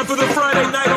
time for the Friday night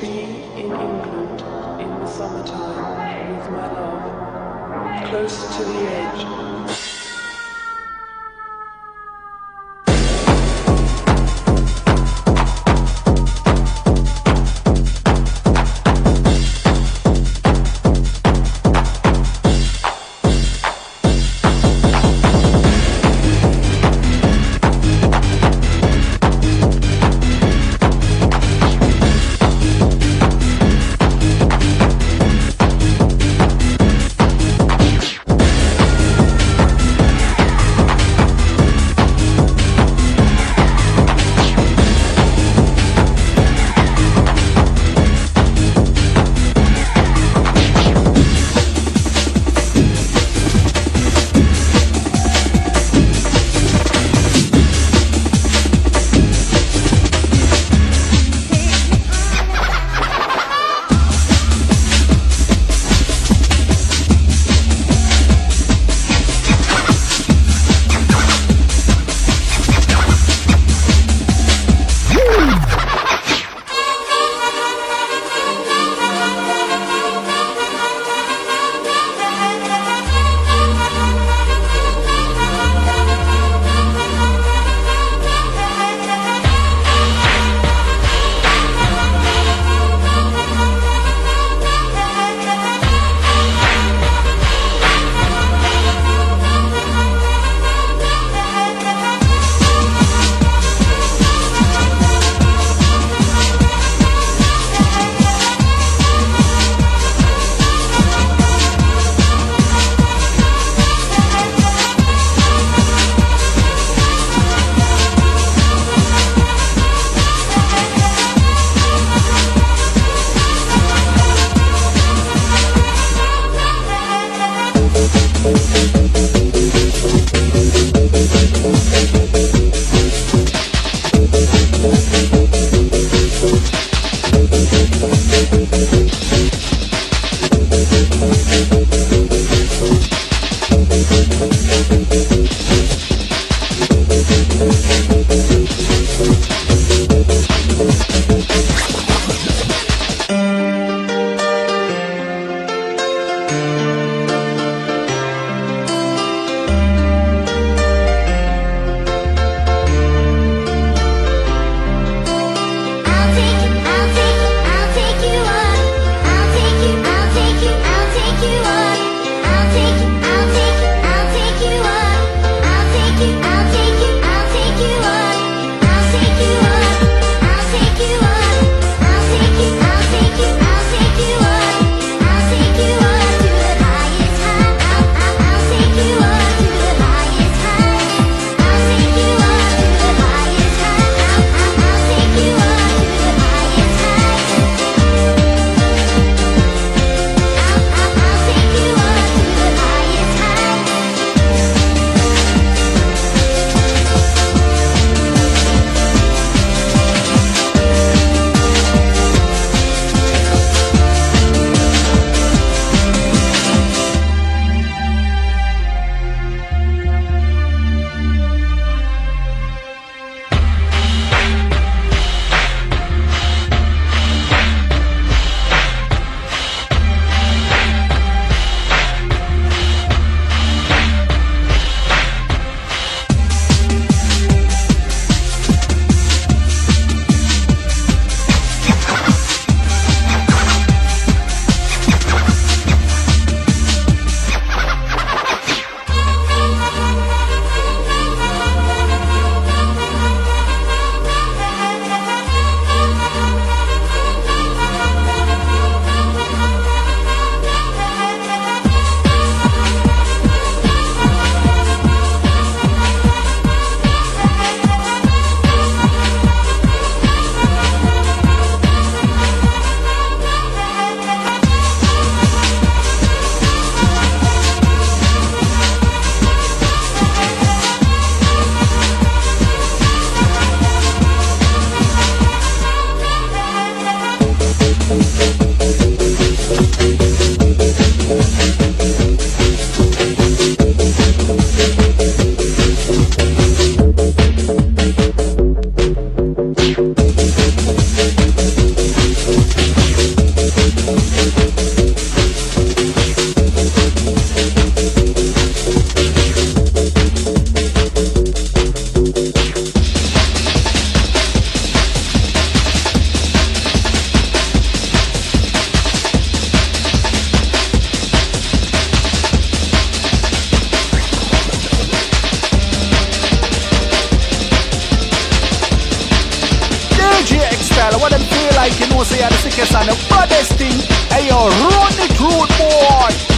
Be in England in the summertime with my love, close to the edge. Know say you're the sickest and the baddest thing. Hey, yo, run it, rude boy.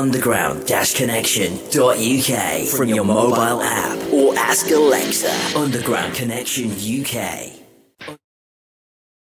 underground-connection.uk from your mobile app or ask Alexa Underground Connection UK.